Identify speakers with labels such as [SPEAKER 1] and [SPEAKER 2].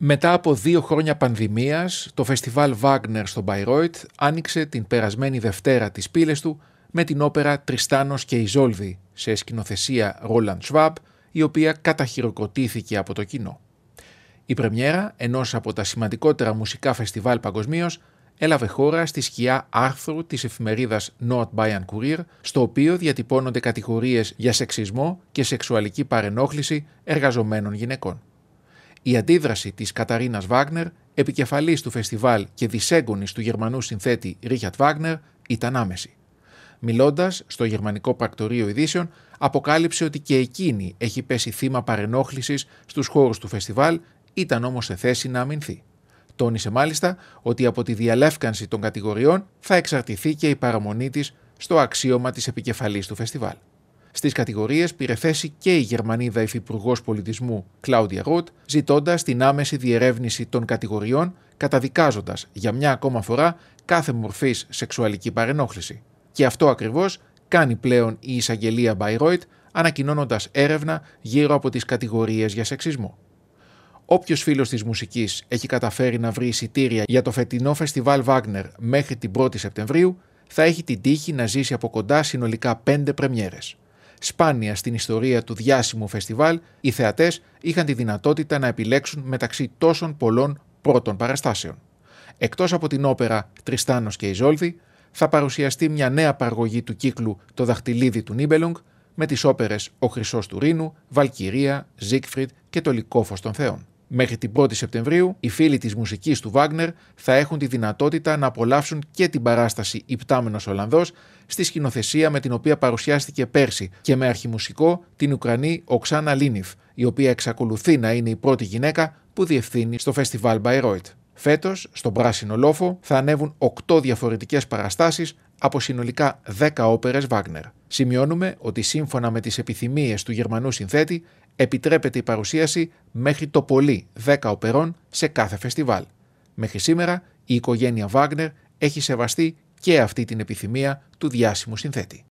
[SPEAKER 1] Μετά από δύο χρόνια πανδημίας, το φεστιβάλ Wagner στο Bayreuth άνοιξε την περασμένη Δευτέρα τις πύλες του με την όπερα «Τριστάνος και Ιζόλδη» σε σκηνοθεσία Roland Schwab, η οποία καταχειροκροτήθηκε από το κοινό. Η πρεμιέρα ενός από τα σημαντικότερα μουσικά φεστιβάλ παγκοσμίως έλαβε χώρα στη σκιά άρθρου της εφημερίδας Not Bayern Courier, στο οποίο διατυπώνονται κατηγορίες για σεξισμό και σεξουαλική παρενόχληση εργαζομένων γυναικών. Η αντίδραση της Καταρίνας Βάγνερ, επικεφαλής του φεστιβάλ και δυσέγγονης του γερμανού συνθέτη Ρίχατ Βάγνερ, ήταν άμεση. Μιλώντας στο γερμανικό πρακτορείο ειδήσεων, αποκάλυψε ότι και εκείνη έχει πέσει θύμα παρενόχλησης στους χώρους του φεστιβάλ, ήταν όμως σε θέση να αμυνθεί. Τόνισε μάλιστα ότι από τη διαλεύκανση των κατηγοριών θα εξαρτηθεί και η παραμονή της στο αξίωμα της επικεφαλής του φεστιβάλ. Στις κατηγορίες πήρε θέση και η Γερμανίδα Υφυπουργός Πολιτισμού Κλάουδια Ροτ, ζητώντας την άμεση διερεύνηση των κατηγοριών, καταδικάζοντας για μια ακόμα φορά κάθε μορφής σεξουαλική παρενόχληση. Και αυτό ακριβώς κάνει πλέον η εισαγγελία Μπαϊρόιτ, ανακοινώνοντας έρευνα γύρω από τις κατηγορίες για σεξισμό. Όποιος φίλος της μουσικής έχει καταφέρει να βρει εισιτήρια για το φετινό φεστιβάλ Wagner μέχρι την 1η Σεπτεμβρίου, θα έχει την τύχη να ζήσει από κοντά συνολικά πέντε πρεμιέρες. Σπάνια στην ιστορία του διάσημου φεστιβάλ, οι θεατές είχαν τη δυνατότητα να επιλέξουν μεταξύ τόσων πολλών πρώτων παραστάσεων. Εκτός από την όπερα Τριστάνος και Ιζόλδη, θα παρουσιαστεί μια νέα παραγωγή του κύκλου Το δαχτυλίδι του Νίμπελονγκ με τις όπερες Ο Χρυσός του Ρήνου, Βαλκυρία, Ζίκφριντ και Το Λυκόφως των Θεών. Μέχρι την 1η Σεπτεμβρίου, οι φίλοι της μουσικής του Βάγνερ θα έχουν τη δυνατότητα να απολαύσουν και την παράσταση Υπτάμενος Ολλανδός στη σκηνοθεσία με την οποία παρουσιάστηκε πέρσι και με αρχιμουσικό την Ουκρανή Οξάνα Λίνιφ, η οποία εξακολουθεί να είναι η πρώτη γυναίκα που διευθύνει στο φεστιβάλ Bayreuth. Φέτος, στον πράσινο λόφο, θα ανέβουν 8 διαφορετικές παραστάσεις από συνολικά 10 όπερες Βάγνερ. Σημειώνουμε ότι σύμφωνα με τις επιθυμίες του Γερμανού συνθέτη επιτρέπεται η παρουσίαση μέχρι το πολύ 10 οπερών σε κάθε φεστιβάλ. Μέχρι σήμερα η οικογένεια Βάγνερ έχει σεβαστεί και αυτή την επιθυμία του διάσημου συνθέτη.